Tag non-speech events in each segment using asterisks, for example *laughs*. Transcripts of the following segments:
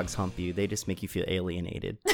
dogs hump you, they just make you feel alienated. *laughs*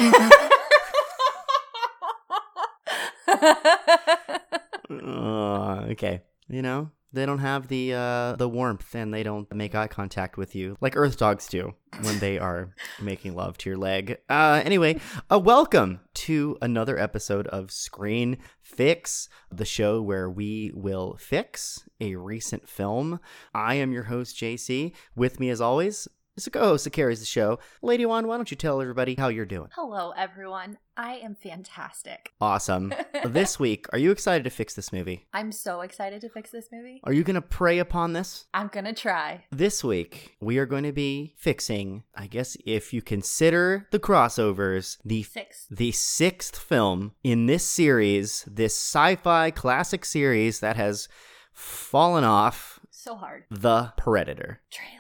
Uh, okay. You know, they don't have the uh, the warmth and they don't make eye contact with you like earth dogs do when they are *laughs* making love to your leg. Uh, anyway, uh, welcome to another episode of Screen Fix, the show where we will fix a recent film. I am your host, JC. With me, as always, is a co-host that carries the show. Lady One, why don't you tell everybody how you're doing? Hello, everyone. I am fantastic. Awesome. *laughs* this week, are you excited to fix this movie? I'm so excited to fix this movie. Are you going to prey upon this? I'm gonna try. This week, we are going to be fixing, I guess if you consider the crossovers, the Six. the sixth film in this series, this sci-fi classic series that has fallen off, So hard. The Predator. Trailer.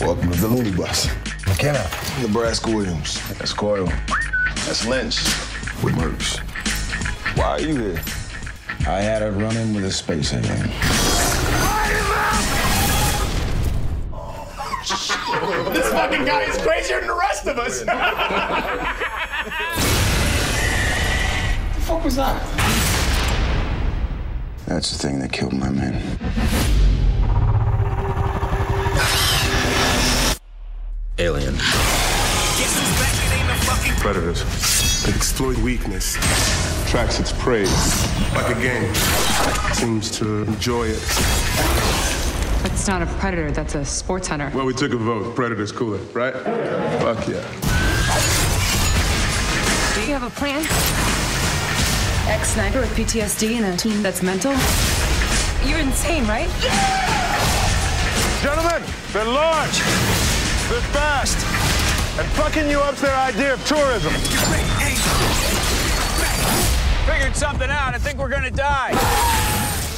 Welcome to the Looney Bus. McKenna. Nebraska Williams. That's Coyle. That's Lynch. With Merckx. Why are you here? I had a run in with a space alien. This fucking guy is crazier than the rest of us. *laughs* the fuck was that? That's the thing that killed my men. Alien. Predators. It exploits weakness, tracks its prey like a game. Seems to enjoy it. That's not a predator, that's a sports hunter. Well, we took a vote. Predators cooler, right? Fuck yeah. Do you have a plan? Ex sniper with PTSD and a team that's mental? You're insane, right? Gentlemen, they're large. They're fast. And fucking you up's their idea of tourism. Figured something out. I think we're gonna die.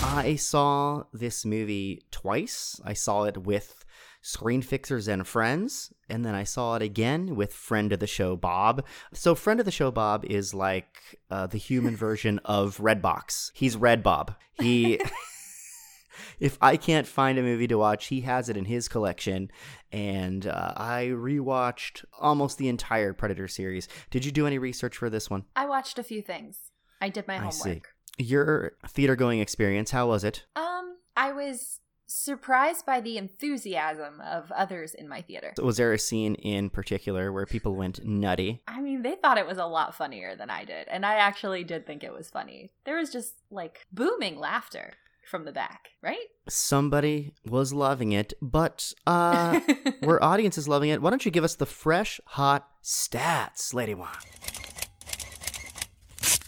I saw this movie twice. I saw it with Screen Fixers and Friends, and then I saw it again with friend of the show Bob. So, friend of the show Bob is like uh, the human *laughs* version of Redbox. He's Red Bob. He. *laughs* if I can't find a movie to watch, he has it in his collection. And uh, I rewatched almost the entire Predator series. Did you do any research for this one? I watched a few things. I did my homework. Your theater going experience, how was it? Um, I was surprised by the enthusiasm of others in my theater. Was there a scene in particular where people went nutty? I mean, they thought it was a lot funnier than I did, and I actually did think it was funny. There was just like booming laughter from the back, right? Somebody was loving it, but uh *laughs* where audience is loving it, why don't you give us the fresh, hot stats, Lady One?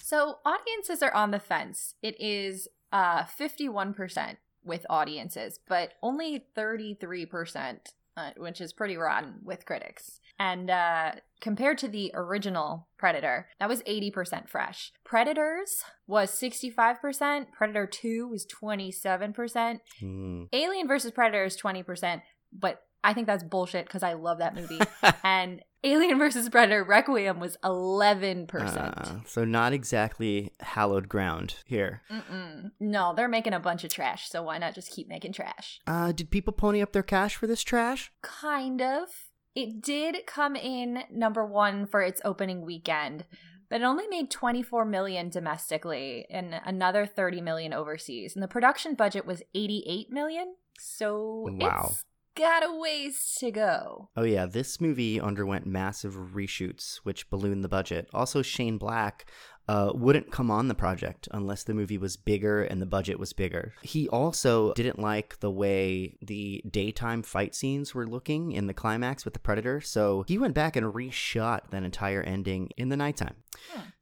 So audiences are on the fence. It is uh 51% with audiences, but only 33%, uh, which is pretty rotten with critics. And uh compared to the original Predator, that was 80% fresh. Predators was 65%, Predator 2 was 27%, Hmm. Alien versus Predator is 20%, but I think that's bullshit because I love that movie. *laughs* and Alien versus Predator Requiem was 11%. Uh, so not exactly hallowed ground here. Mm-mm. No, they're making a bunch of trash, so why not just keep making trash? Uh did people pony up their cash for this trash? Kind of. It did come in number one for its opening weekend, but it only made 24 million domestically and another 30 million overseas. And the production budget was 88 million. So Wow. it's got a ways to go. Oh yeah, this movie underwent massive reshoots, which ballooned the budget. Also, Shane Black uh, wouldn't come on the project unless the movie was bigger and the budget was bigger. He also didn't like the way the daytime fight scenes were looking in the climax with the Predator, so he went back and reshot that entire ending in the nighttime.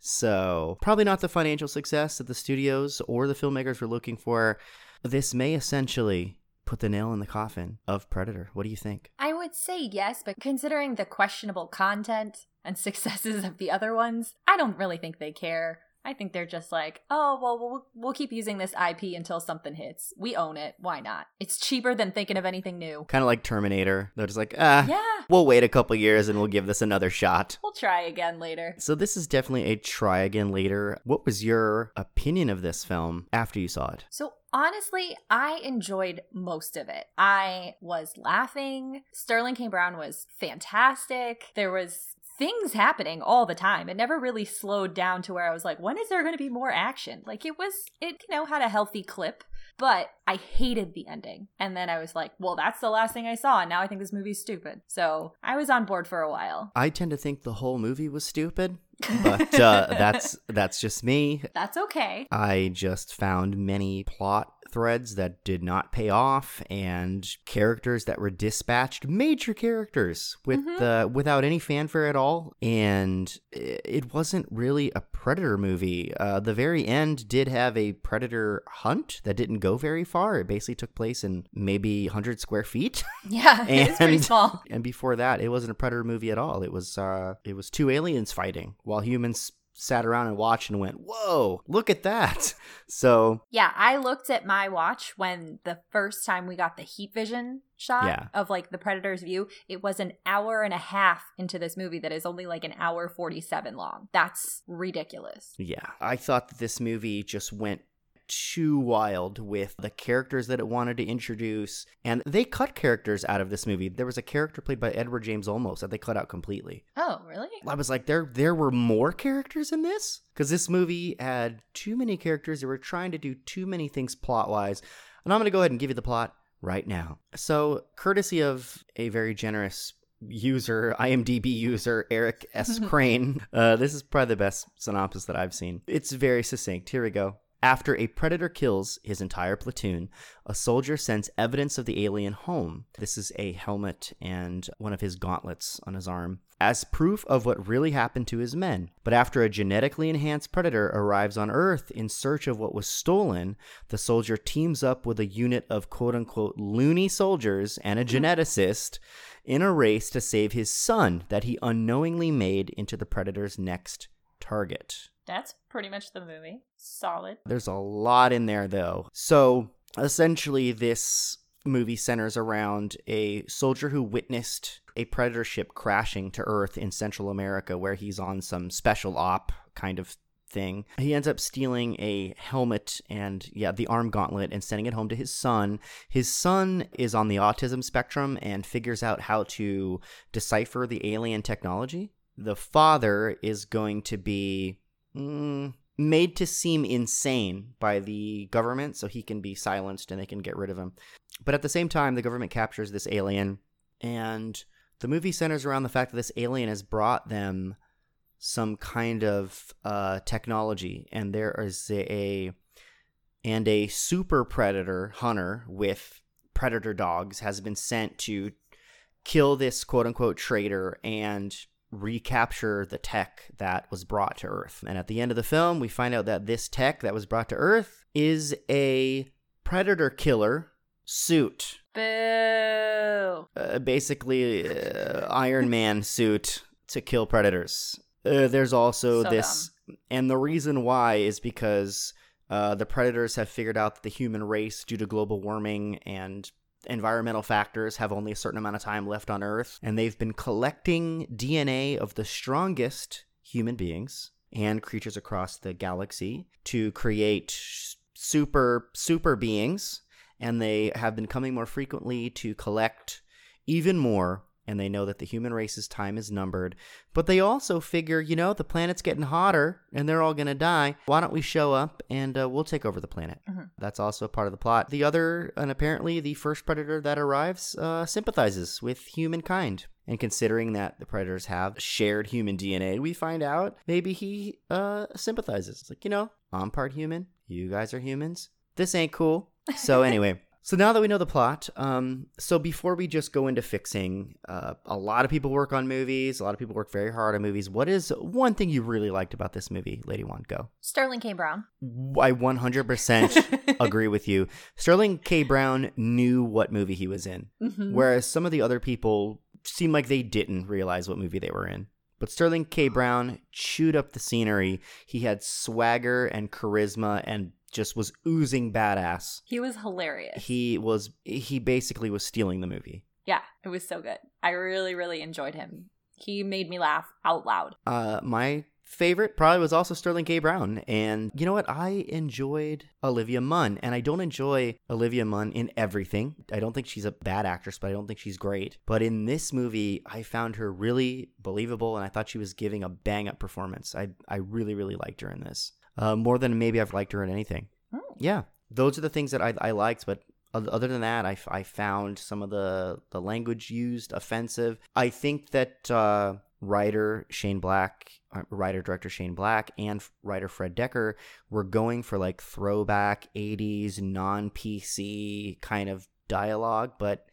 So, probably not the financial success that the studios or the filmmakers were looking for. This may essentially put the nail in the coffin of Predator. What do you think? I would say yes, but considering the questionable content and *laughs* successes of the other ones, I don't really think they care. I think they're just like, oh, well, we'll, we'll keep using this IP until something hits. We own it. Why not? It's cheaper than thinking of anything new. Kind of like Terminator. They're just like, ah, Yeah, we'll wait a couple years and we'll give this another shot. we'll try again later. So this is definitely a try again later. What was your opinion of this film after you saw it? So Honestly, I enjoyed most of it. I was laughing. Sterling K. Brown was fantastic. There was things happening all the time. It never really slowed down to where I was like, when is there going to be more action? Like it was, it, you know, had a healthy clip, but I hated the ending. And then I was like, well, that's the last thing I saw. And now I think this movie's stupid. So I was on board for a while. I tend to think the whole movie was stupid, *laughs* but uh, that's that's just me. That's okay. I just found many plot threads that did not pay off and characters that were dispatched major characters with Mhm. uh, without any fanfare at all. And it wasn't really a predator movie. Uh, the very end did have a predator hunt that didn't go very far. It basically took place in maybe 100 square feet. *laughs* Yeah, it's pretty And- small. and before that it wasn't a predator movie at all. It was uh it was two aliens fighting while humans sat around and watched and went whoa look at that *laughs* so Yeah, I looked at my watch when the first time we got the heat vision shot Yeah. of like the predator's view. It was an hour and a half into this movie that is only like an hour 47 long. That's ridiculous. Yeah, I thought that this movie just went too wild with the characters that it wanted to introduce, and they cut characters out of this movie. There was a character played by Edward James Olmos that they cut out completely. Oh, really? I was like, there there were more characters in this because this movie had too many characters. They were trying to do too many things plot wise, and I'm gonna go ahead and give you the plot right now. So, courtesy of a very generous user, IMDb user Eric S. *laughs* Crane, uh, this is probably the best synopsis that I've seen. It's very succinct. Here we go. After a predator kills his entire platoon, a soldier sends evidence of the alien home. This is a helmet and one of his gauntlets on his arm as proof of what really happened to his men. But after a genetically enhanced predator arrives on Earth in search of what was stolen, the soldier teams up with a unit of quote unquote loony soldiers and a hmm. geneticist in a race to save his son that he unknowingly made into the predator's next target. That's pretty much the movie. Solid. There's a lot in there, though. So essentially, this movie centers around a soldier who witnessed a predator ship crashing to Earth in Central America, where he's on some special op kind of thing. He ends up stealing a helmet and, yeah, the arm gauntlet and sending it home to his son. His son is on the autism spectrum and figures out how to decipher the alien technology. The father is going to be mm, made to seem insane by the government so he can be silenced and they can get rid of him. But at the same time, the government captures this alien, and the movie centers around the fact that this alien has brought them some kind of uh, technology, and there is a, and a super predator hunter with predator dogs has been sent to kill this quote unquote traitor and recapture the tech that was brought to Earth. And at the end of the film, we find out that this tech that was brought to Earth is a predator killer suit. Boo. Uh, basically, uh, Iron Man *laughs* suit to kill predators. Uh, there's also So this, and the reason why is because uh, the predators have figured out that the human race, due to global warming and environmental factors, have only a certain amount of time left on Earth, and they've been collecting DNA of the strongest human beings and creatures across the galaxy to create super super beings and they have been coming more frequently to collect even more and they know that the human race's time is numbered. But they also figure you know the planet's getting hotter and they're all going to die. Why don't we show up and uh, we'll take over the planet? That's also a part of the plot. The other and apparently the first predator that arrives uh, sympathizes with humankind. And considering that the predators have shared human dna we find out maybe he uh, sympathizes. It's like you know i'm part human. You guys are humans. This ain't cool. So *laughs* anyway so now that we know the plot um so before we just go into fixing uh, a lot of people work on movies a lot of people work very hard on movies what is one thing you really liked about this movie lady one go Sterling K. Brown. i 100% *laughs* agree with you sterling k brown knew what movie he was in Mhm. whereas some of the other people seemed like they didn't realize what movie they were in but Sterling K. Brown chewed up the scenery. He had swagger and charisma and just was oozing badass. He was hilarious. He was he basically was stealing the movie. yeah, it was so good. I really, really enjoyed him. He made me laugh out loud. Uh my favorite probably was also Sterling K. Brown. And you know what? I enjoyed Olivia Munn, and I don't enjoy Olivia Munn in everything. I don't think she's a bad actress, but I don't think she's great. But in this movie, I found her really believable, and I thought she was giving a bang up performance. I I really really liked her in this, uh, more than maybe I've liked her in anything. Yeah, those are the things that I, I liked, but other than that, I found some of the, the language used offensive. I think that uh, writer Shane Black, uh, writer director Shane Black, and writer Fred Dekker were going for like throwback 80s, non PC kind of dialogue, but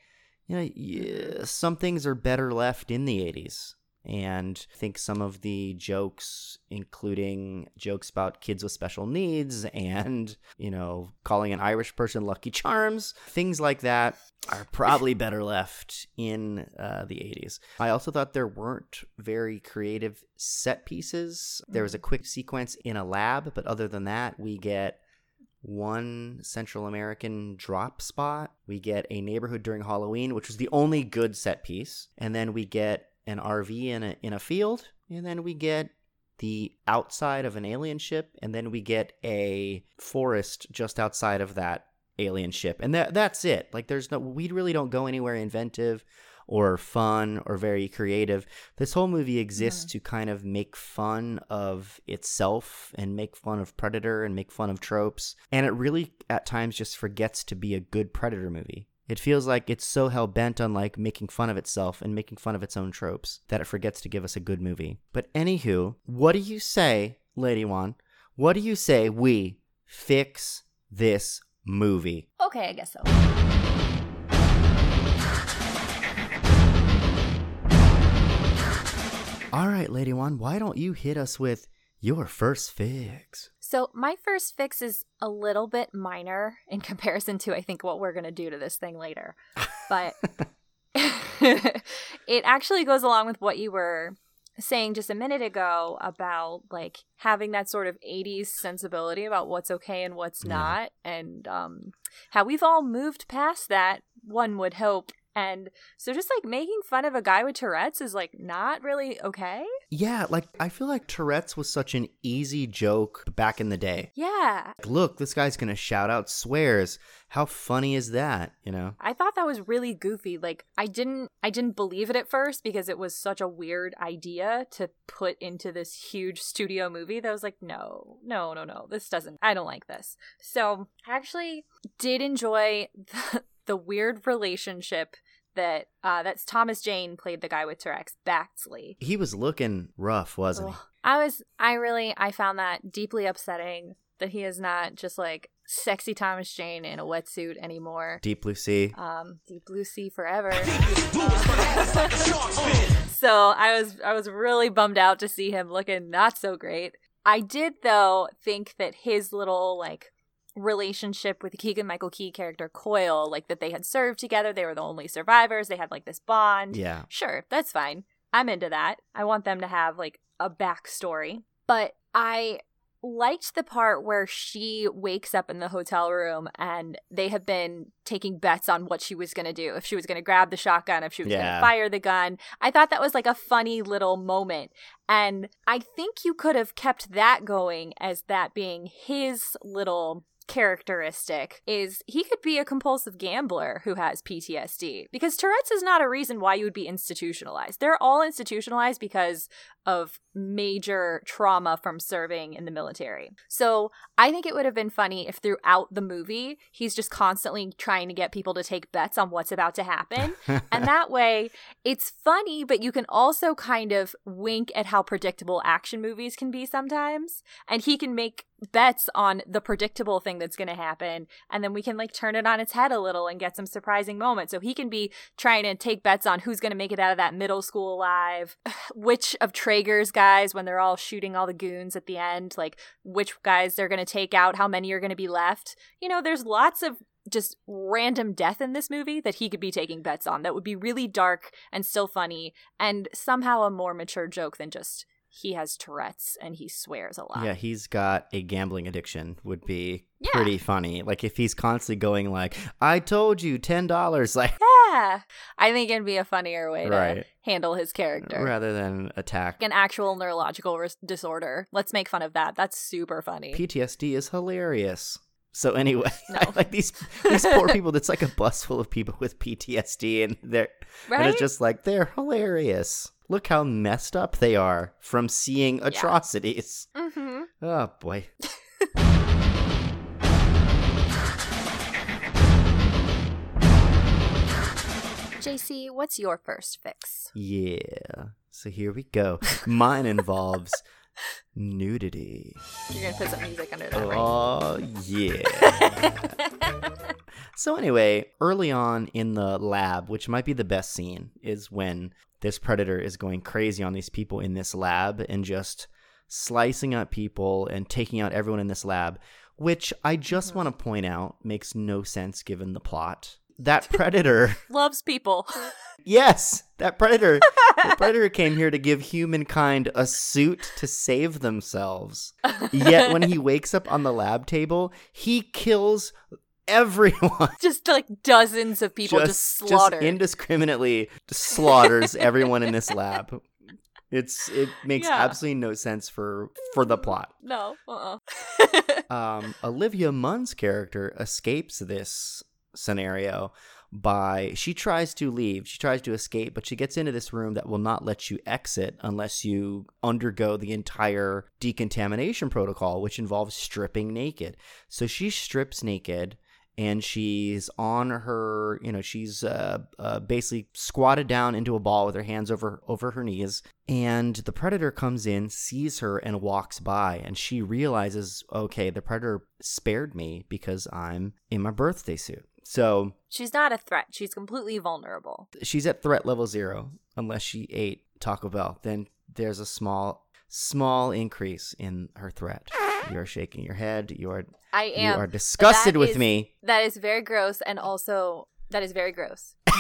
you know, yeah, some things are better left in the 80s. And I think some of the jokes, including jokes about kids with special needs and, you know, calling an Irish person Lucky Charms, things like that are probably better left in uh, the 80s. I also thought there weren't very creative set pieces. There was a quick sequence in a lab, but other than that, we get one Central American drop spot. We get a neighborhood during Halloween, which was the only good set piece. And then we get an RV in a in a field, and then we get the outside of an alien ship, and then we get a forest just outside of that alien ship. And that that's it. Like there's no we really don't go anywhere inventive or fun or very creative. This whole movie exists mm. to kind of make fun of itself and make fun of Predator and make fun of tropes. And it really at times just forgets to be a good Predator movie. It feels like it's so hell bent on like making fun of itself and making fun of its own tropes that it forgets to give us a good movie. But anywho, what do you say, Lady Wan? What do you say we fix this movie? Okay, I guess so. All right, Lady Wan, why don't you hit us with your first fix? So my first fix is a little bit minor in *laughs* comparison to I think what we're gonna do to this thing later, but *laughs* it actually goes along with what you were saying just a minute ago about like having that sort of 80s sensibility about what's okay and what's Yeah. not and um how we've all moved past that one would hope and so just like making fun of a guy with tourette's is like not really okay Yeah, like I feel like Tourette's was such an easy joke back in the day. yeah Like, Look, this guy's gonna shout out swears. How funny is that? You know? I thought that was really goofy. Like I didn't I didn't believe it at first because it was such a weird idea to put into this huge studio movie that I was like, no, no, no, no. This doesn't I don't like this. So I actually did enjoy *laughs* the, the weird relationship that uh that's Thomas Jane played the guy with Tourette's, Baxley. He was looking rough, wasn't he? I was I really I found that deeply upsetting that he is not just like sexy Thomas Jane in a wetsuit anymore. Deep Blue Sea. um deep blue sea forever *laughs* so i was i was really bummed out to see him looking not so great i did though think that his little like relationship with the keegan michael key character coyle like that they had served together. They were the only survivors. They had like this bond. Yeah. sure that's fine. I'm into that. I want them to have like a backstory. But i liked the part where she wakes up in the hotel room and they have been taking bets on what she was going to do. If she was going to grab the shotgun if she was going to fire the gun. I thought that was like a funny little moment. And i think you could have kept that going as that being his little characteristic is he could be a compulsive gambler who has PTSD because Tourette's is not a reason why you would be institutionalized. They're all institutionalized because of major trauma from serving in the military. So I think it would have been funny if throughout the movie he's just constantly trying to get people to take bets on what's about to happen. *laughs* and that way it's funny, but you can also kind of wink at how predictable action movies can be sometimes. And he can make bets on the predictable thing that's going to happen and then we can like turn it on its head a little and get some surprising moments. So he can be trying to take bets on who's going to make it out of that middle school alive *sighs* which of traeger's guys when they're all shooting all the goons at the end like which guys they're going to take out how many are going to be left. You know there's lots of just random death in this movie that he could be taking bets on that would be really dark and still funny and somehow a more mature joke than just he has Tourette's and he swears a lot. Yeah, he's got a gambling addiction. Would be Yeah. pretty funny. Like if he's constantly going like, "I told you, ten dollars," *laughs* like Yeah. I think it'd be a funnier way to handle his character. rather than attack. An actual neurological disorder. Let's make fun of that. That's super funny. PTSD is hilarious. So anyway, *laughs* No. Like these these poor *laughs* people. That's like a bus full of people with PTSD, and they're and it's just like they're hilarious. Look how messed up they are from seeing atrocities. mm-hmm. Oh boy. *laughs* JC, what's your first fix? Yeah. So here we go. Mine involves nudity. You're gonna put some music under that, right? Oh *laughs* yeah. so anyway, early on in the lab, which might be the best scene, is when this predator is going crazy on these people in this lab and just slicing up people and taking out everyone in this lab, which I just mm-hmm. want to point out makes no sense given the plot. That *laughs* predator Loves people. *laughs* Yes, that predator. the *laughs* predator came here to give humankind a suit to save themselves. Yet when he wakes up on the lab table, he kills everyone. just like dozens of people just, slaughtered. indiscriminately just slaughters everyone in this lab. It's it makes Yeah. absolutely no sense for for the plot. no. Uh-uh. um, Olivia Munn's character escapes this scenario by she tries to leave, she tries to escape, but she gets into this room that will not let you exit unless you undergo the entire decontamination protocol, which involves stripping naked. So she strips naked. And she's on her, you know, she's uh, uh, basically squatted down into a ball with her hands over over her knees. And the predator comes in, sees her, and walks by. And she realizes, okay, the predator spared me because I'm in my birthday suit. So She's not a threat. She's completely vulnerable. she's at threat level zero unless she ate Taco Bell. Then there's a small, small increase in her threat. You are shaking your head. You are I am. you are disgusted with is- me. That is very gross, and also that is very gross. *laughs*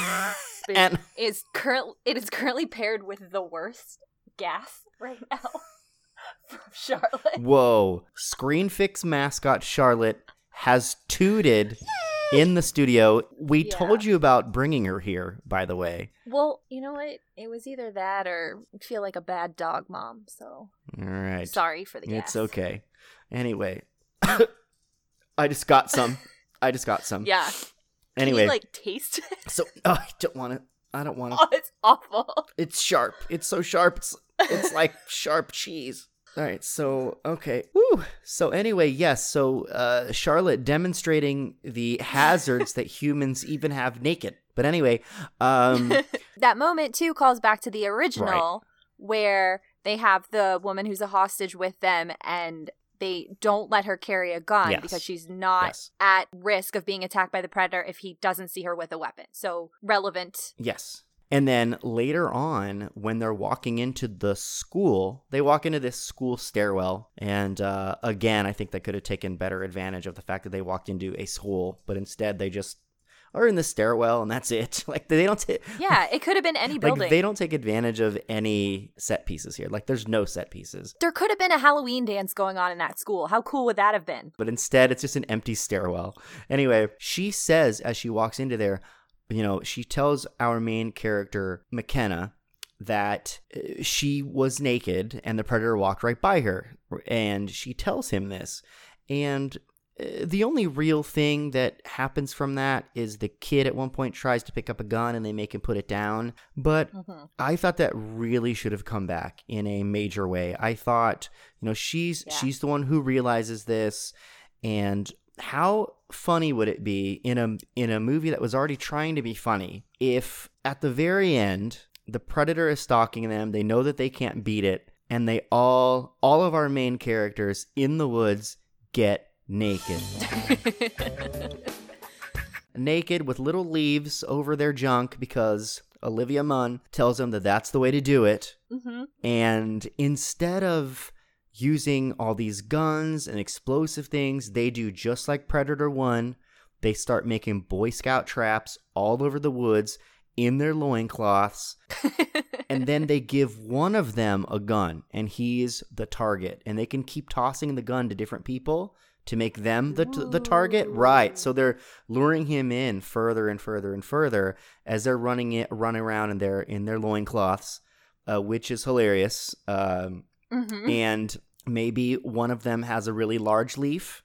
And- is current. It is currently paired with the worst gas right now *laughs* from Charlotte. Whoa! Screen Fix mascot Charlotte has tooted in the studio. We Yeah. told you about bringing her here, by the way. Well, you know what? It was either that or feel like a bad dog mom. So All right. sorry for the gas. It's okay. Anyway, *coughs* I just got some. I just got some. Yeah. Anyway, you, like taste it? so *laughs* oh, I don't want to. I don't want to. Oh, it's awful. It's sharp. It's so sharp. It's, it's *laughs* like sharp cheese. All right. So okay. Woo. So anyway, yes. So uh, Charlotte demonstrating the hazards that humans even have naked. But anyway, um, *laughs* that moment too calls back to the original where they have the woman who's a hostage with them and they don't let her carry a gun Yes. because she's not Yes. at risk of being attacked by the predator if he doesn't see her with a weapon. So relevant. Yes. And then later on, when they're walking into the school, they walk into this school stairwell. And uh, again, I think they could have taken better advantage of the fact that they walked into a school, but instead they just are in the stairwell and that's it. *laughs* Like they don't take. Yeah, it could have been any *laughs* building. Like they don't take advantage of any set pieces here. Like there's no set pieces. there could have been a Halloween dance going on in that school. How cool would that have been? but instead it's just an empty stairwell. Anyway, she says as she walks into there, you know, she tells our main character, McKenna, that uh, she was naked and the predator walked right by her. And she tells him this. And uh, the only real thing that happens from that is the kid at one point tries to pick up a gun and they make him put it down. But I thought that really should have come back in a major way. I thought, you know, she's Yeah. she's the one who realizes this and how funny would it be in a in a movie that was already trying to be funny if at the very end the predator is stalking them, they know that they can't beat it and they all all of our main characters in the woods get naked. *laughs* naked with little leaves over their junk because Olivia Munn tells them that that's the way to do it. Mm-hmm. And instead of using all these guns and explosive things, they do just like Predator 1. They start making Boy Scout traps all over the woods in their loincloths. *laughs* And then they give one of them a gun and he's the target. And they can keep tossing the gun to different people to make them the t- the target? Right. So they're luring him in further and further and further as they're running it running around in their in their loincloths uh, which is hilarious um, Mhm. and maybe one of them has a really large leaf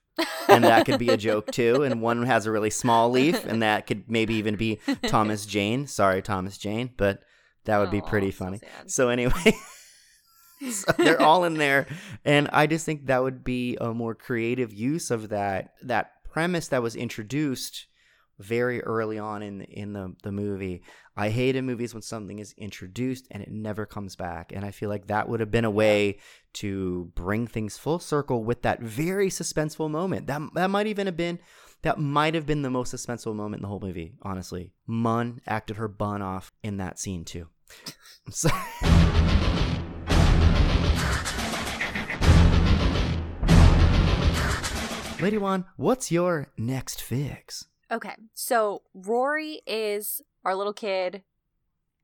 and that could be a joke too and *laughs* one has a really small leaf and that could maybe even be thomas *laughs* jane sorry thomas jane but that would be pretty funny sad. so anyway *laughs* so they're all in there and i just think that would be a more creative use of that that premise that was introduced very early on in in the the movie i hate in movies when something is introduced and it never comes back and i feel like that would have been a way to bring things full circle with that very suspenseful moment that that might even have been that might have been the most suspenseful moment in the whole movie honestly munn acted her bun off in that scene too *laughs* I'm. Lady Wan, what's your next fix? Okay, so Rory is our little kid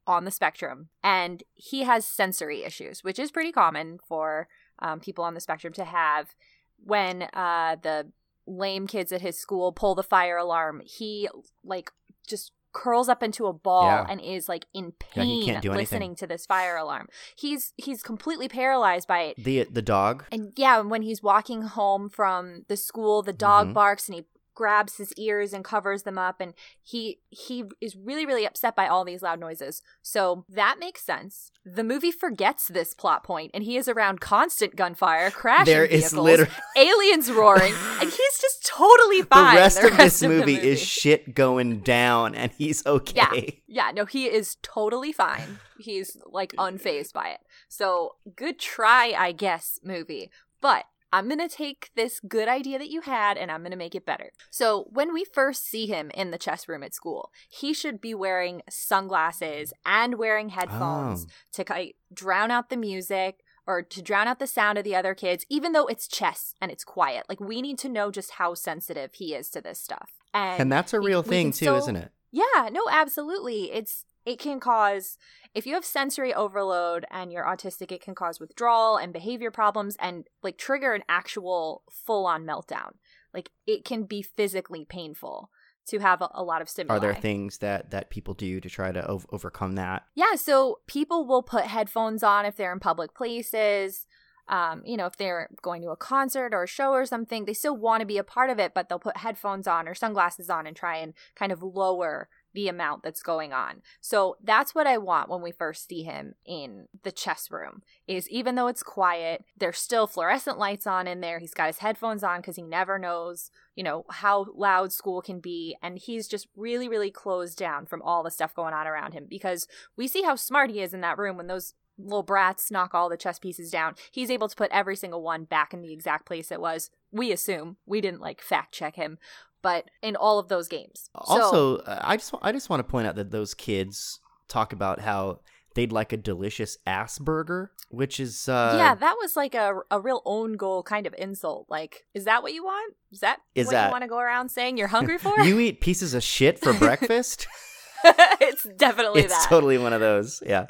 on the spectrum, and he has sensory issues, which is pretty common for um, people on the spectrum to have. When uh, the lame kids at his school pull the fire alarm, he like just curls up into a ball Yeah. and is like in Yeah, pain anything. listening to this fire alarm. He's he's completely paralyzed by it. The the dog. And yeah, when he's walking home from the school, the dog Mhm. barks and he grabs his ears and covers them up and he he is really really upset by all these loud noises. So that makes sense. The movie forgets this plot point and he is around constant gunfire, crashing There is vehicles, literally aliens roaring, and he's just totally fine. *laughs* the fine. rest of this the movie, is shit going down, and he's okay. Yeah. Yeah, no, he is totally fine. He's like *laughs* unfazed by it. So, good try, I guess, movie. But I'm going to take this good idea that you had and I'm going to make it better. So, when we first see him in the chess room at school, he should be wearing sunglasses and wearing headphones Oh. to ki- drown out the music or to drown out the sound of the other kids, even though it's chess and it's quiet. Like, we need to know just how sensitive he is to this stuff. And, And that's a real we thing too, still- isn't it? yeah, no, absolutely. It's it can cause if you have sensory overload and you're autistic, it can cause withdrawal and behavior problems and like trigger an actual full on meltdown. Like it can be physically painful to have a, a lot of stimuli. Are there things that that people do to try to ov- overcome that? Yeah, so people will put headphones on if they're in public places. Um, you know, if they're going to a concert or a show or something, they still want to be a part of it, but they'll put headphones on or sunglasses on and try and kind of lower the amount that's going on. So that's what I want when we first see him in the chess room. Is even though it's quiet, there's still fluorescent lights on in there. He's got his headphones on because he never knows, you know, how loud school can be, and he's just really, really closed down from all the stuff going on around him because we see how smart he is in that room when those little brats knock all the chess pieces down. He's able to put every single one back in the exact place it was. We assume we didn't like fact check him, but in all of those games. Also, uh, I just I just want to point out that those kids talk about how they'd like a delicious ass burger, which is uh, yeah, that was like a, a real own goal kind of insult. Like, is that what you want? Is that Is what that- you want to go around saying you're *laughs* hungry for? you eat pieces of shit for *laughs* breakfast. *laughs* it's definitely it's that. totally one of those. Yeah.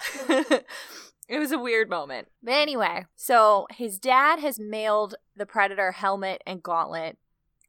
it was a weird moment. But anyway, so his dad has mailed the Predator helmet and gauntlet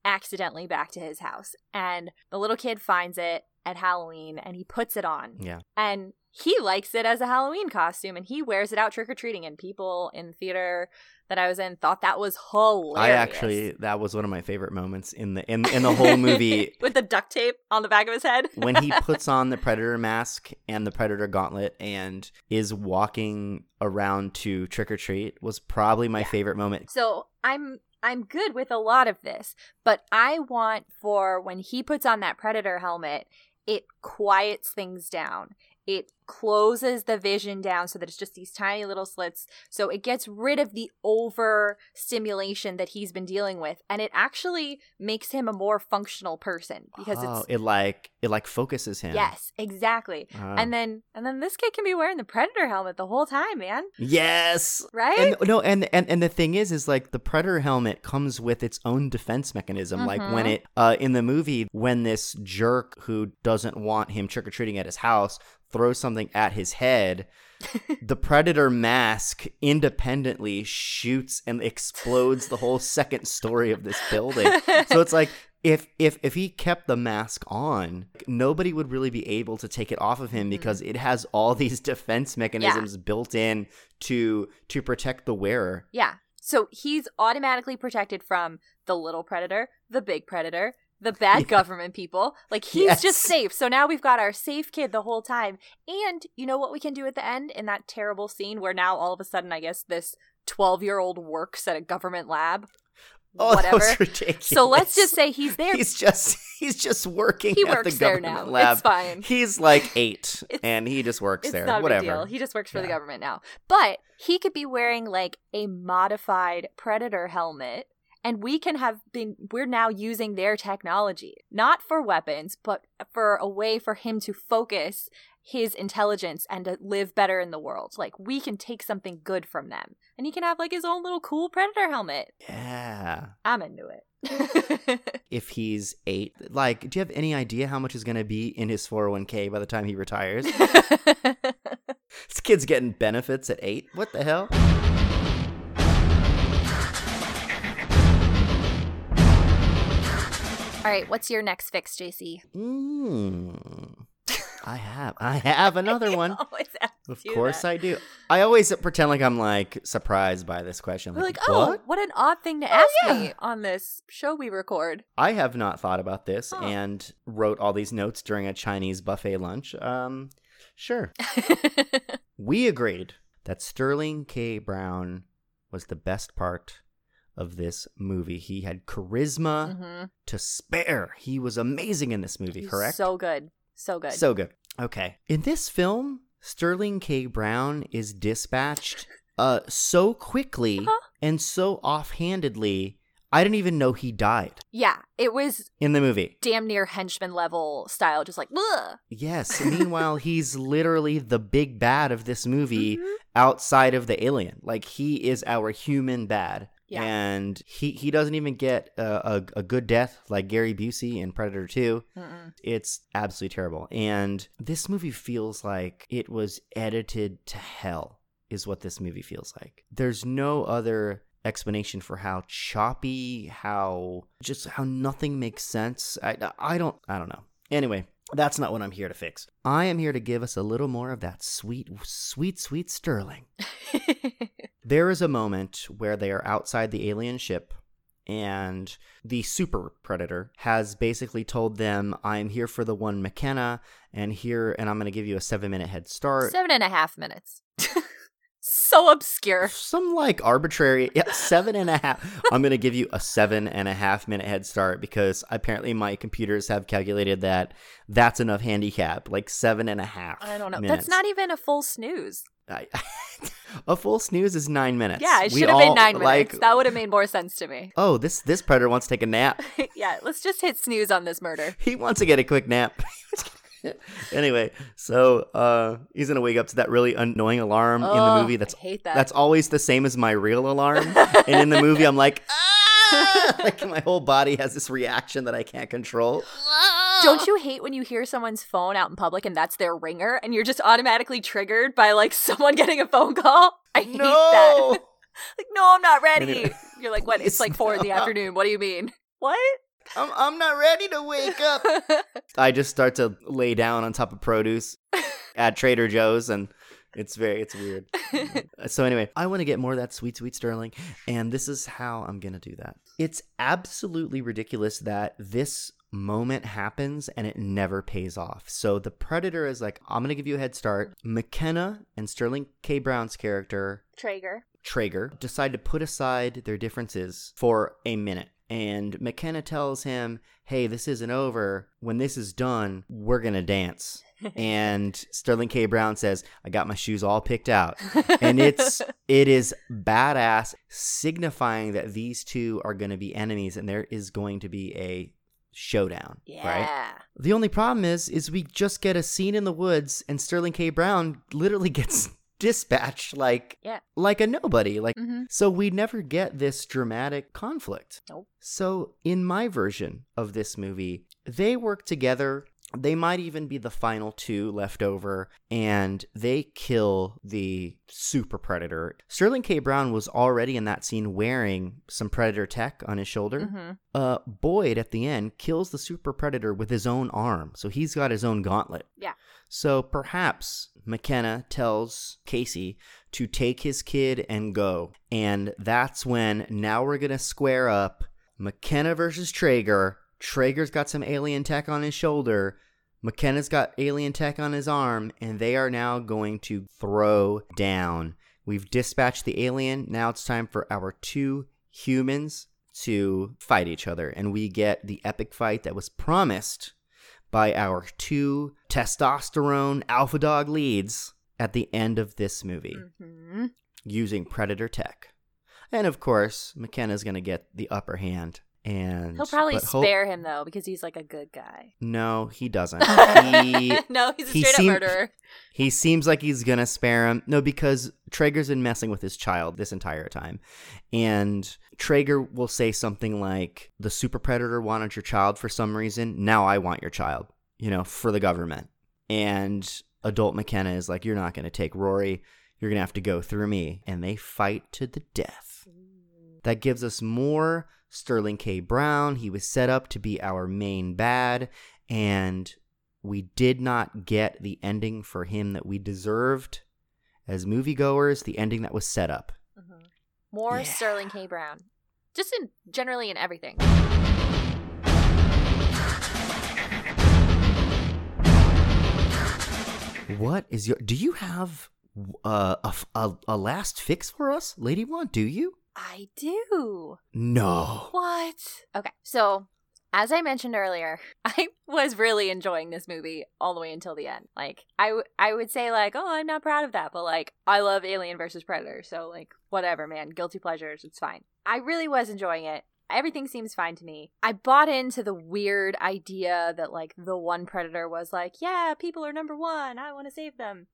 accidentally back to his house. And the little kid finds it at Halloween and he puts it on. Yeah. And he likes it as a Halloween costume and he wears it out trick or treating. And people in theater that I was in thought that was hilarious. I actually that was one of my favorite moments in the in in the whole movie *laughs* With the duct tape on the back of his head. *laughs* when he *laughs* puts on the predator mask and the predator gauntlet and is walking around to trick or treat was probably my favorite moment. So I'm I'm good with a lot of this, but I want for when he puts on that predator helmet, it quiets things down. It closes the vision down so that it's just these tiny little slits. So it gets rid of the over stimulation that he's been dealing with. And it actually makes him a more functional person because oh, it's it like it like focuses him. Yes, exactly. Oh. And then and then this kid can be wearing the predator helmet the whole time, man. Yes. Right? And no, and, and and the thing is, is like the predator helmet comes with its own defense mechanism. Like when Mhm. it uh in the movie, when this jerk who doesn't want him trick or treating at his house throw something at his head, *laughs* the predator mask independently shoots and explodes the whole second story of this building. So it's like if if if he kept the mask on, nobody would really be able to take it off of him because mm-hmm. it has all these defense mechanisms built in to to protect the wearer. Yeah. So he's automatically protected from the little predator, the big predator, the bad government people. Like he's Yes. just safe. So now we've got our safe kid the whole time. And you know what we can do at the end in that terrible scene where now all of a sudden I guess this 12-year-old works at a government lab. Oh, Whatever. that was ridiculous. So let's just say he's there. He's just he's just working He at works the there now. lab. It's fine. He's like eight, *laughs* and he just works it's there. not a Whatever. He just works for the government now. But he could be wearing like a modified predator helmet and we can have been we're now using their technology not for weapons but for a way for him to focus his intelligence and to live better in the world like we can take something good from them and he can have like his own little cool predator helmet Yeah. i'm into it *laughs* If he's eight, like, do you have any idea how much is going to be in his 401k by the time he retires? *laughs* this kid's getting benefits at eight. What the hell? All right what's your next fix jc Mm. I have. I *laughs* have another one. Of course that. I do. I always pretend like I'm like surprised by this question. We're like, what? oh, what an odd thing to ask me on this show we record. I have not thought about this Huh. and wrote all these notes during a Chinese buffet lunch. Um, sure. *laughs* we agreed that Sterling K. Brown was the best part of this movie. He had charisma hmm to spare. He was amazing in this movie, correct? So good. So good. So good. Okay. In this film, Sterling K. Brown is dispatched uh so quickly Uh-huh. and so offhandedly. I didn't even know he died yeah, it was in the movie. damn near henchman level style, just like, Ugh. Yes. *laughs* Meanwhile, he's literally the big bad of this movie Mhm. outside of the alien. Like he is our human bad. Yeah. And he, he doesn't even get a, a, a good death like Gary Busey in Predator 2. Mm-mm. It's absolutely terrible. And this movie feels like it was edited to hell, is what this movie feels like. There's no other explanation for how choppy, how just how nothing makes sense. I, I don't I don't know. Anyway, that's not what I'm here to fix. I am here to give us a little more of that sweet, sweet, sweet Sterling. *laughs* There is a moment where they are outside the alien ship, and the super predator has basically told them, I'm here for the one McKenna, and here, and I'm going to give you a seven minute head start. Seven and a half minutes. *laughs* so obscure. Some like arbitrary, yeah, seven and a half. I'm going to give you a seven and a half minute head start because apparently my computers have calculated that that's enough handicap, like seven and a half. I don't know. minutes. That's not even a full snooze. I, *laughs* a full snooze is nine minutes. Yeah, it should have been nine minutes. That would have made more sense to me. oh, this this predator wants to take a nap. *laughs* yeah, let's just hit snooze on this murder. he wants to get a quick nap. *laughs* *laughs* anyway, so uh, he's gonna wake up to that really annoying alarm in the Oh, movie. That's I hate that. that's always the same as my real alarm. *laughs* and in the movie, I'm like, ah! *laughs* like my whole body has this reaction that I can't control. Don't you hate when you hear someone's phone out in public and that's their ringer and you're just automatically triggered by like someone getting a phone call? I hate that. Like, no, I'm not ready. Anyway. You're like, what? It's It's like four in the afternoon. What do you mean? What? I'm I'm not ready to wake up. *laughs* I just start to lay down on top of produce *laughs* at Trader Joe's and it's very it's weird. *laughs* so anyway, I want to get more of that sweet sweet sterling and this is how I'm going to do that. It's absolutely ridiculous that this moment happens and it never pays off. So the predator is like, I'm going to give you a head start. McKenna and Sterling K Brown's character Traeger. Traeger decide to put aside their differences for a minute. And McKenna tells him, Hey, this isn't over. When this is done, we're going to dance. and *laughs* Sterling K. Brown says, I got my shoes all picked out. And it's, *laughs* it is badass, signifying that these two are going to be enemies and there is going to be a showdown. Right? Yeah. The only problem is, is we just get a scene in the woods and Sterling K. Brown literally gets dispatched like Yeah. like a nobody. Like Mhm. so we never get this dramatic conflict. Nope. So in my version of this movie, they work together They might even be the final two left over, and they kill the super predator. Sterling K. Brown was already in that scene wearing some predator tech on his shoulder. Mhm. Uh, Boyd at the end kills the super predator with his own arm, so he's got his own gauntlet. Yeah. So perhaps McKenna tells Casey to take his kid and go. And that's when now we're going to square up McKenna versus Traeger. Traeger's got some alien tech on his shoulder. McKenna's got alien tech on his arm, and they are now going to throw down. We've dispatched the alien. Now it's time for our two humans to fight each other. And we get the epic fight that was promised by our two testosterone alpha dog leads at the end of this movie hmm using predator tech. And of course, McKenna's going to get the upper hand and He'll probably spare him though because he's like a good guy. No, he doesn't. He *laughs* no, he's a he straight seem- up murderer. He seems like he's gonna spare him. No, because Traeger's been messing with his child this entire time. And Traeger will say something like, The super predator wanted your child for some reason. Now I want your child, you know, for the government. And adult McKenna is like, You're not gonna take Rory. You're gonna have to go through me. And they fight to the death. That gives us more Sterling K. Brown. He was set up to be our main bad, and we did not get the ending for him that we deserved as moviegoers, the ending that was set up. More Yeah. Sterling K. Brown. Just in generally in everything. What is your. Do you have uh, a, a, a last fix for us, Lady One? Do you? I do. No. What? Okay, so as I mentioned earlier, *laughs* I was really enjoying this movie all the way until the end. Like, I, w- I would say, like, oh, I'm not proud of that, but like, I love Alien versus Predator, so like, whatever, man. Guilty pleasures, it's fine. I really was enjoying it. Everything seems fine to me. I bought into the weird idea that, like, the one Predator was like, yeah, people are number one. I want to save them.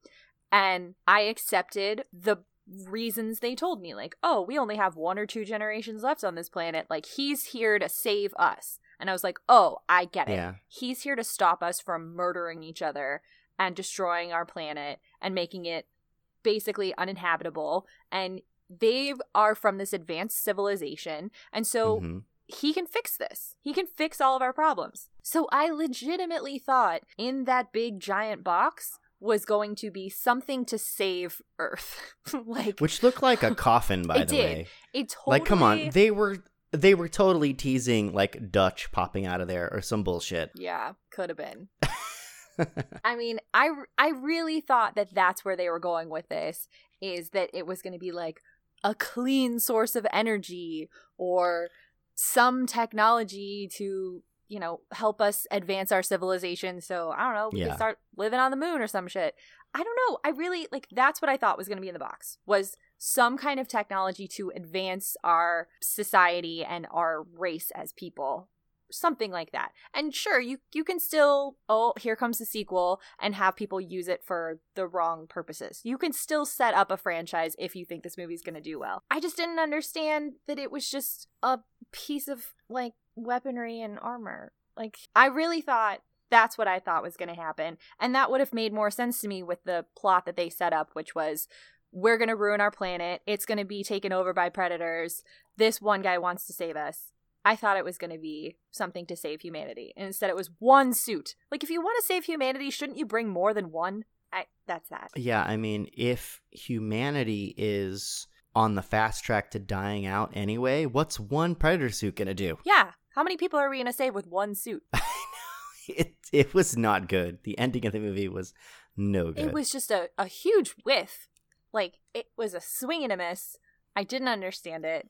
And I accepted the reasons they told me like oh we only have one or two generations left on this planet like he's here to save us and i was like oh i get it Yeah. he's here to stop us from murdering each other and destroying our planet and making it basically uninhabitable and they are from this advanced civilization and so Mhm. he can fix this. He can fix all of our problems. So I legitimately thought in that big giant box was going to be something to save Earth. *laughs* like Which looked like a coffin, by *laughs* It the did. way. it totally Like, come on. They were. They were totally teasing like Dutch popping out of there or some bullshit. Yeah, could have been. *laughs* I mean, I I really thought that that's where they were going with this is that it was going to be like a clean source of energy or some technology to, you know, help us advance our civilization so, I don't know, we Yeah. can start living on the moon or some shit. I don't know. I really like that's what I thought was going to be in the box. Was some kind of technology to advance our society and our race as people something like that. And sure, you you can still oh, here comes the sequel and have people use it for the wrong purposes. You can still set up a franchise if you think this movie's going to do well. I just didn't understand that it was just a piece of like weaponry and armor. Like I really thought that's what I thought was going to happen, and that would have made more sense to me with the plot that they set up, which was we're going to ruin our planet. It's going to be taken over by predators. This one guy wants to save us. I thought it was going to be something to save humanity. And instead it was one suit. Like if you want to save humanity, shouldn't you bring more than one? I that's that. Yeah, I mean, if humanity is on the fast track to dying out anyway, what's one predator suit gonna do? Yeah. How many people are we going to save with one suit? *laughs* I know. It it was not good. The ending of the movie was no good. It was just a, a huge whiff. Like it was a swing and a miss. I didn't understand it.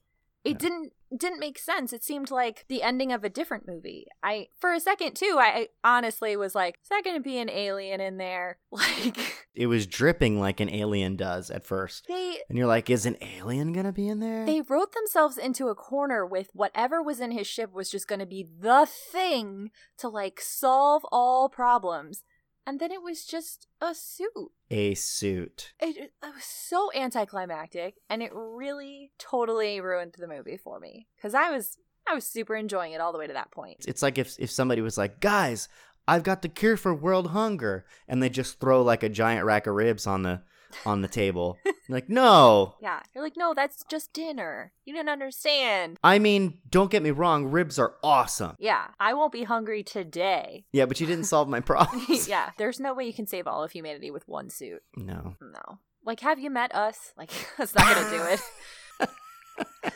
It didn't didn't make sense. It seemed like the ending of a different movie. I for a second too, I, honestly was like, is that gonna be an alien in there? *laughs* Like It was dripping like an alien does at first. they And you're like, is an alien gonna be in there? they wrote themselves into a corner with whatever was in his ship was just gonna be the thing to like solve all problems. And then it was just a suit. a suit. it, it was so anticlimactic and it really totally ruined the movie for me because i was i was super enjoying it all the way to that point It's like if if somebody was like, guys, I've got the cure for world hunger. And they just throw like a giant rack of ribs on the on the table. *laughs* like, no. Yeah. You're like, no, that's just dinner. You didn't understand. I mean, don't get me wrong, ribs are awesome. Yeah. I won't be hungry today. Yeah, but you didn't solve my problems. *laughs* yeah. There's no way you can save all of humanity with one suit. No. No. Like, have you met us? Like, *laughs* that's not gonna do it.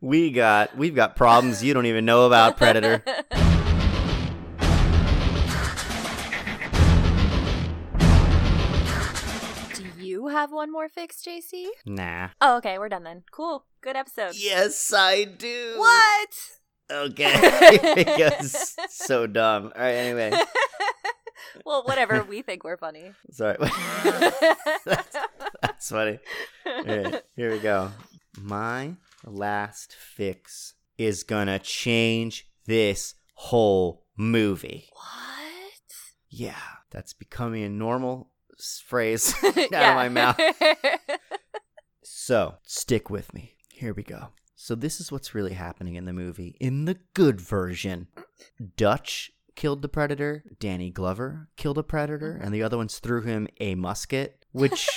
We got we've got problems you don't even know about, Predator. Have one more fix, JC? Nah. Oh, okay, we're done then. Cool. Good episode. Yes, I do. What? Okay. *laughs* *laughs* because so dumb. All right, anyway. *laughs* well, whatever. We think we're funny. Sorry. that's, that's funny. Right, here we go. My last fix is gonna change this whole movie. What? Yeah, that's becoming a normal phrase *laughs* *laughs* out of my mouth. *laughs* So, stick with me. Here we go. So, this is what's really happening in the movie. In the good version, Dutch killed the predator, Danny Glover killed a predator, and the other ones threw him a musket, which.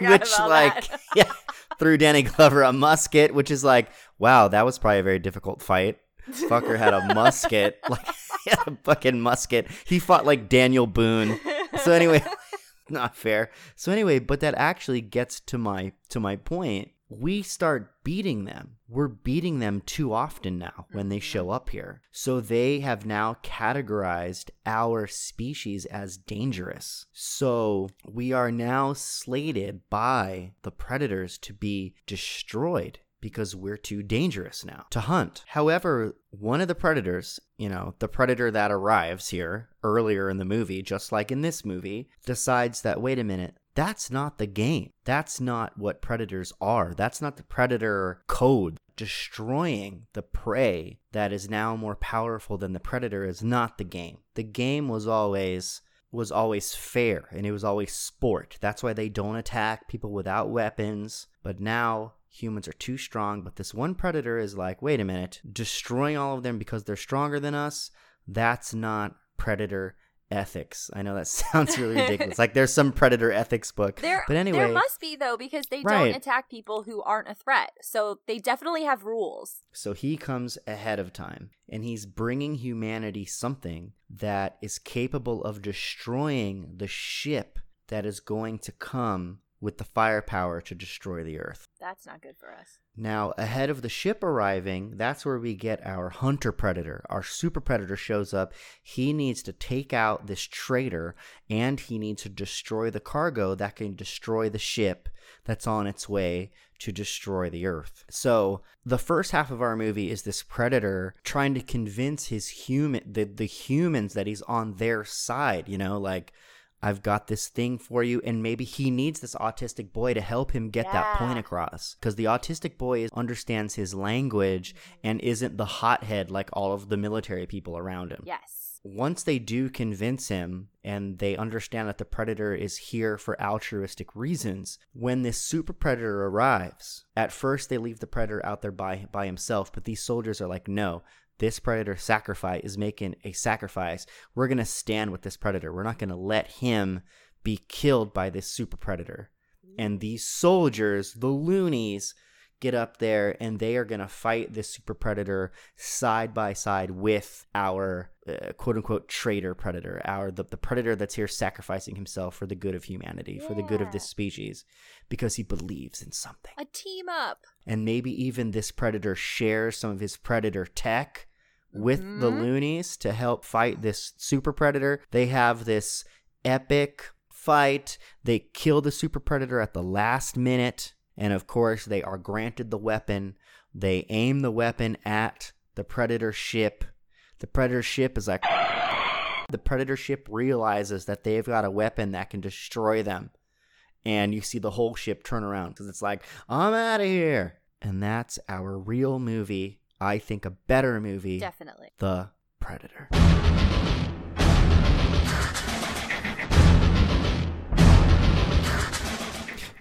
which, like, that. yeah, threw Danny Glover a musket, which is like, wow, that was probably a very difficult fight. Fucker had a musket, like, he had a fucking musket. He fought like Daniel Boone. So, anyway, *laughs* *laughs* not fair. So anyway, but that actually gets to my to my point. We start beating them. We're beating them too often now when they show mm-hmm. up here. So they have now categorized our species as dangerous. So we are now slated by the predators to be destroyed because we're too dangerous now to hunt. However, one of the predators, you know, the predator that arrives here earlier in the movie, just like in this movie, decides that, wait a minute, that's not the game. That's not what predators are. That's not the predator code. Destroying the prey that is now more powerful than the predator is not the game. The game was always was always fair and it was always sport. That's why they don't attack people without weapons. But now humans are too strong. But this one predator is like, wait a minute, destroying all of them because they're stronger than us? That's not predator ethics. I know that *laughs* sounds really ridiculous. like there's some predator ethics book. There, but anyway, there must be though because they Right. don't attack people who aren't a threat. So they definitely have rules. So he comes ahead of time and he's bringing humanity something that is capable of destroying the ship that is going to come with the firepower to destroy the earth. That's not good for us. Now, ahead of the ship arriving, that's where we get our hunter predator. Our super predator shows up. He needs to take out this traitor and he needs to destroy the cargo that can destroy the ship that's on its way to destroy the earth. So, the first half of our movie is this predator trying to convince his human the, the humans that he's on their side, you know, like I've got this thing for you, and maybe he needs this autistic boy to help him get that point across. Because the autistic boy is- understands his language and isn't the hothead like all of the military people around him. Yes. Once they do convince him and they understand that the predator is here for altruistic reasons, when this super predator arrives, at first they leave the predator out there by by himself, but these soldiers are like, no, this predator sacrifice is making a sacrifice. We're gonna stand with this predator. We're not gonna let him be killed by this super predator. And these soldiers, the loonies, get up there and they are going to fight this super predator side by side with our uh, quote unquote traitor predator our the, the predator that's here sacrificing himself for the good of humanity for the good of this species because he believes in something. A team up. and maybe even this predator shares some of his predator tech with the Mhm. loonies to help fight this super predator. They have this epic fight. They kill the super predator at the last minute and of course they are granted the weapon. They aim the weapon at the predator ship. The predator ship is like the predator ship realizes that they've got a weapon that can destroy them. And you see the whole ship turn around because it's like i'm out of here. And that's our real movie. I think a better movie. Definitely. the predator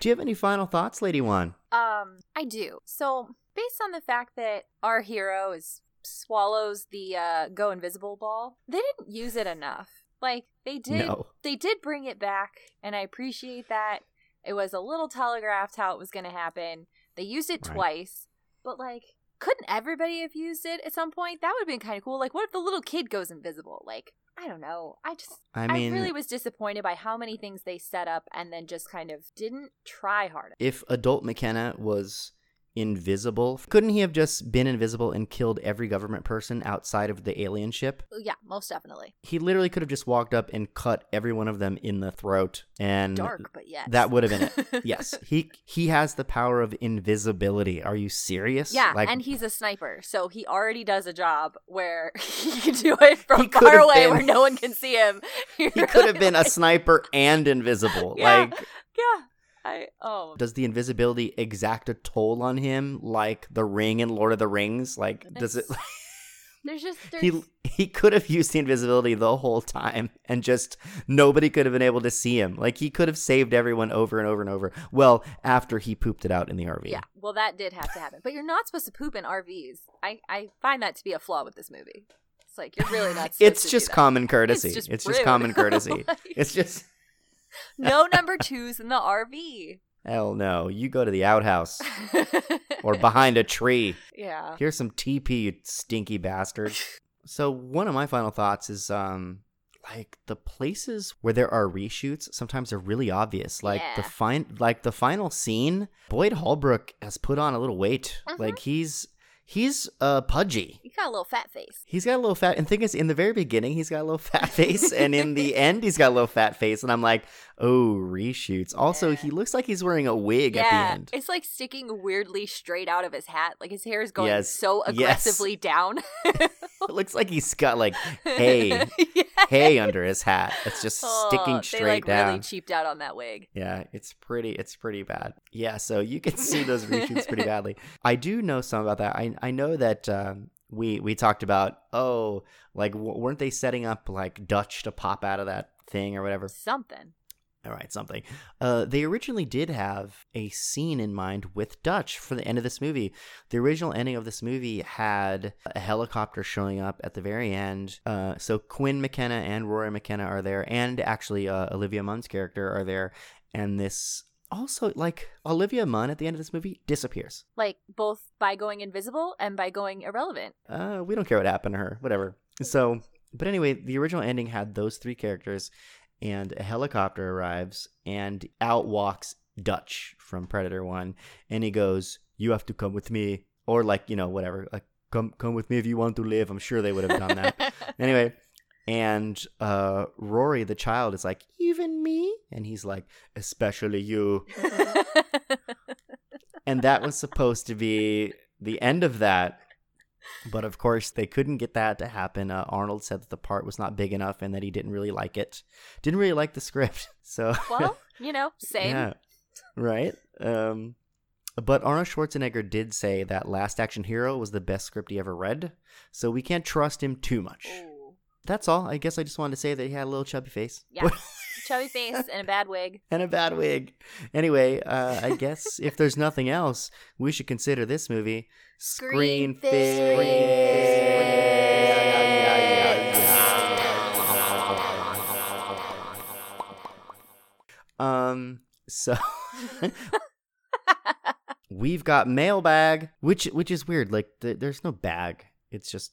do you have any final thoughts lady one Um, I do. So, based on the fact that our hero is swallows the uh, go invisible ball. They didn't use it enough. Like they did, No. they did bring it back, and I appreciate that. It was a little telegraphed how it was going to happen. They used it Right. twice, but like, couldn't everybody have used it at some point? That would have been kind of cool. Like, what if the little kid goes invisible? Like, I don't know. I just, I I, really was disappointed by how many things they set up and then just kind of didn't try hard. if adult McKenna was invisible, couldn't he have just been invisible and killed every government person outside of the alien ship? Oh, yeah, most definitely. He literally could have just walked up and cut every one of them in the throat and Dark, but yes. that would have been it. *laughs* yes. He he has the power of invisibility. Are you serious? Yeah, Like and he's a sniper, so he already does a job where *laughs* he can do it from far away been- where no one can see him. *laughs* he could have been a sniper and invisible. Yeah. Like yeah. I oh does the invisibility exact a toll on him like the ring in Lord of the Rings? Like does it *laughs* there's just there's he he could have used the invisibility the whole time and just nobody could have been able to see him. Like he could have saved everyone over and over and over. Well, after he pooped it out in the RV. yeah. Well, that did have to happen, but you're not supposed to poop in RVs. I I find that to be a flaw with this movie. It's like you're really not. supposed It's just common courtesy. It's It's just just, common *laughs* courtesy. *laughs* Like- it's just no number twos in the RV. hell no. You go to the outhouse *laughs* or behind a tree. yeah. Here's some TP, you stinky bastard. *laughs* So one of my final thoughts is um like the places where there are reshoots sometimes are really obvious. Like the Yeah. fine like the final scene, Boyd Holbrook has put on a little weight. Mhm. Like he's he's uh pudgy. He's got a little fat face. He's got a little fat and thing is in the very beginning he's got a little fat *laughs* face and in the end he's got a little fat face and I'm like, "Oh, reshoots." Also, Yeah. he looks like he's wearing a wig at the yeah, end. it's like sticking weirdly straight out of his hat. Like his hair is going Yes, so yes. aggressively down. *laughs* It looks like he's got like *laughs* hay Yeah. hay under his hat. It's just Oh, sticking They straight like down. really cheaped out on that wig. yeah, it's pretty. It's pretty bad. Yeah, so you can see those reshoots pretty *laughs* badly. I do know some about that. I I know that um, we we talked about oh like w- weren't they setting up like Dutch to pop out of that thing or whatever? Something. All right, something. Uh, they originally did have a scene in mind with Dutch for the end of this movie. The original ending of this movie had a helicopter showing up at the very end. Uh, so Quinn McKenna and Rory McKenna are there, and actually uh, Olivia Munn's character are there. And this also, like Olivia Munn at the end of this movie disappears. Like both by going invisible and by going irrelevant. Uh, we don't care what happened to her. Whatever. So, but anyway, the original ending had those three characters, and a helicopter arrives, and out walks Dutch from Predator One, and he goes, "You have to come with me," or like you know whatever, like come come with me if you want to live. I'm sure they would have done that. *laughs* anyway, and uh, Rory the child is like, "Even me," and he's like, "Especially you." *laughs* and that was supposed to be the end of that. But of course, they couldn't get that to happen. Uh, Arnold said that the part was not big enough and that he didn't really like it. Didn't really like the script. *laughs* So, well, *laughs* you know, same. yeah, right. Um, but Arnold Schwarzenegger did say that Last Action Hero was the best script he ever read. So we can't trust him too much. Ooh. That's all. I guess I just wanted to say that he had a little chubby face. Yeah. *laughs* Chubby face and a bad wig. *laughs* and a bad wig. Anyway, uh, I guess *laughs* if there's nothing else, we should consider this movie Screen Screen Um, so *laughs* we've got mailbag, which which is weird. Like th- there's no bag. It's just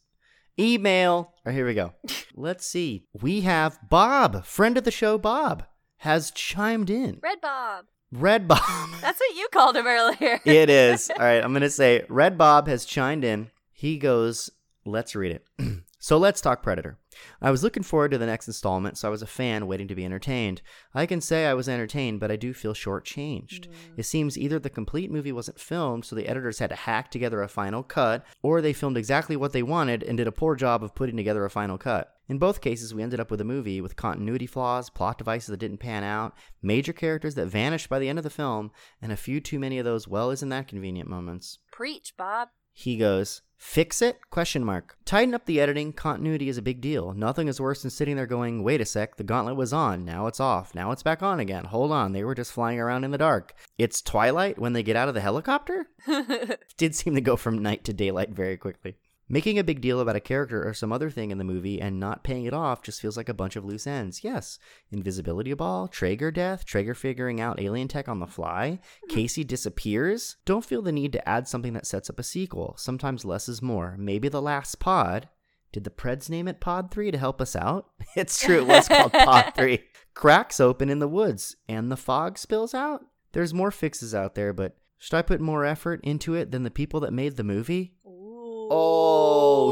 email. All right, here we go. *laughs* Let's see. We have Bob, friend of the show. Bob has chimed in. Red Bob. Red Bob. *laughs* That's what you called him earlier. *laughs* it is. All right, I'm going to say Red Bob has chimed in. He goes, let's read it. *clears throat* so let's talk Predator. I was looking forward to the next installment, so I was a fan waiting to be entertained. I can say I was entertained, but I do feel shortchanged. Mm. It seems either the complete movie wasn't filmed, so the editors had to hack together a final cut, or they filmed exactly what they wanted and did a poor job of putting together a final cut. In both cases, we ended up with a movie with continuity flaws, plot devices that didn't pan out, major characters that vanished by the end of the film, and a few too many of those well isn't that convenient moments. Preach, Bob. He goes, "Fix it?" question mark. Tighten up the editing. Continuity is a big deal. Nothing is worse than sitting there going, "Wait a sec, the gauntlet was on. Now it's off. Now it's back on again. Hold on, they were just flying around in the dark." It's twilight when they get out of the helicopter? *laughs* Did seem to go from night to daylight very quickly. Making a big deal about a character or some other thing in the movie and not paying it off just feels like a bunch of loose ends. Yes, invisibility ball, Traeger death, Traeger figuring out alien tech on the fly, hmm. Casey disappears. Don't feel the need to add something that sets up a sequel. Sometimes less is more. Maybe the last pod. Did the Preds name it Pod 3 to help us out? *laughs* It's true, it was called Pod *laughs* 3. Cracks open in the woods and the fog spills out. There's more fixes out there, but should I put more effort into it than the people that made the movie? Oh,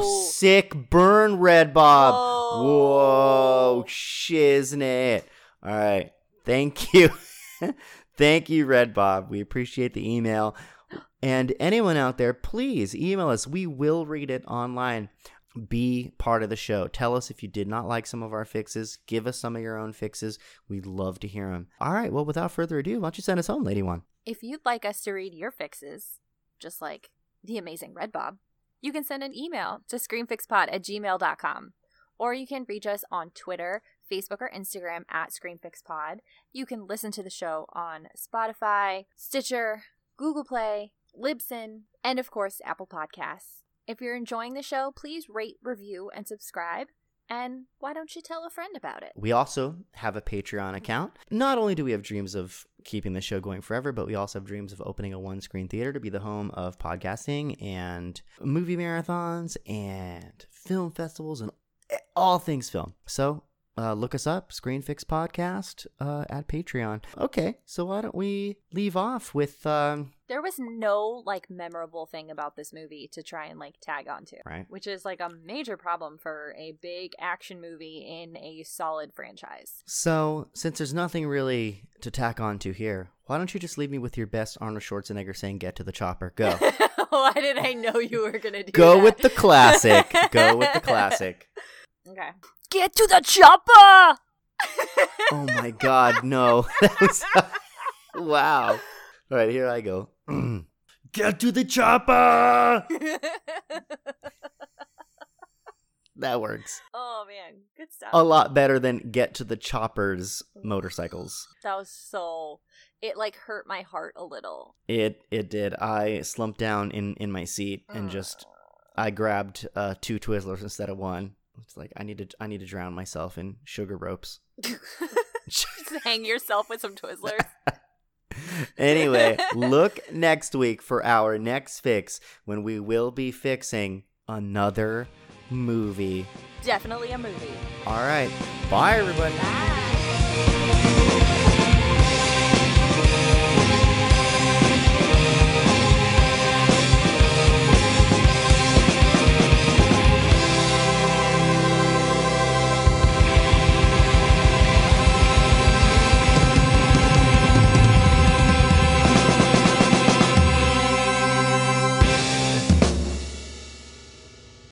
sick burn, Red Bob. Whoa, shiznit. All right. Thank *laughs* you. Thank you, Red Bob. We appreciate the email. And anyone out there, please email us. We will read it online. Be part of the show. Tell us if you did not like some of our fixes. Give us some of your own fixes. We'd love to hear them. All right. Well, without further ado, why don't you send us home, Lady One? If you'd like us to read your fixes, just like the amazing Red Bob, you can send an email to screenfixpod at gmail.com. Or you can reach us on Twitter, Facebook, or Instagram at ScreenFixPod. You can listen to the show on Spotify, Stitcher, Google Play, Libsyn, and of course, Apple Podcasts. If you're enjoying the show, please rate, review, and subscribe. And why don't you tell a friend about it? We also have a Patreon account. Not only do we have dreams of keeping the show going forever, but we also have dreams of opening a one screen theater to be the home of podcasting and movie marathons and film festivals and all things film. So uh, look us up, Screen Fix Podcast uh, at Patreon. Okay, so why don't we leave off with. Um, There was no like memorable thing about this movie to try and like tag onto. Right. Which is like a major problem for a big action movie in a solid franchise. so, since there's nothing really to tack on to here, why don't you just leave me with your best Arnold Schwarzenegger saying, Get to the chopper? Go. *laughs* Why did I know you were gonna do that? Go that? with the classic. *laughs* Go with the classic. Okay. Get to the chopper! *laughs* Oh my god, no. *laughs* Was *laughs* wow. All right, here I go. *clears throat* Get to the chopper. That works. oh man, good stuff. A lot better than get to the choppers motorcycles. That was so. It like hurt my heart a little. It it did. I slumped down in in my seat and just I grabbed uh two Twizzlers instead of one. It's like I need to I need to drown myself in sugar ropes. Just hang yourself with some Twizzlers. *laughs* anyway, look next week for our next fix when we will be fixing another movie. Definitely a movie. All right. Bye, everybody. Bye.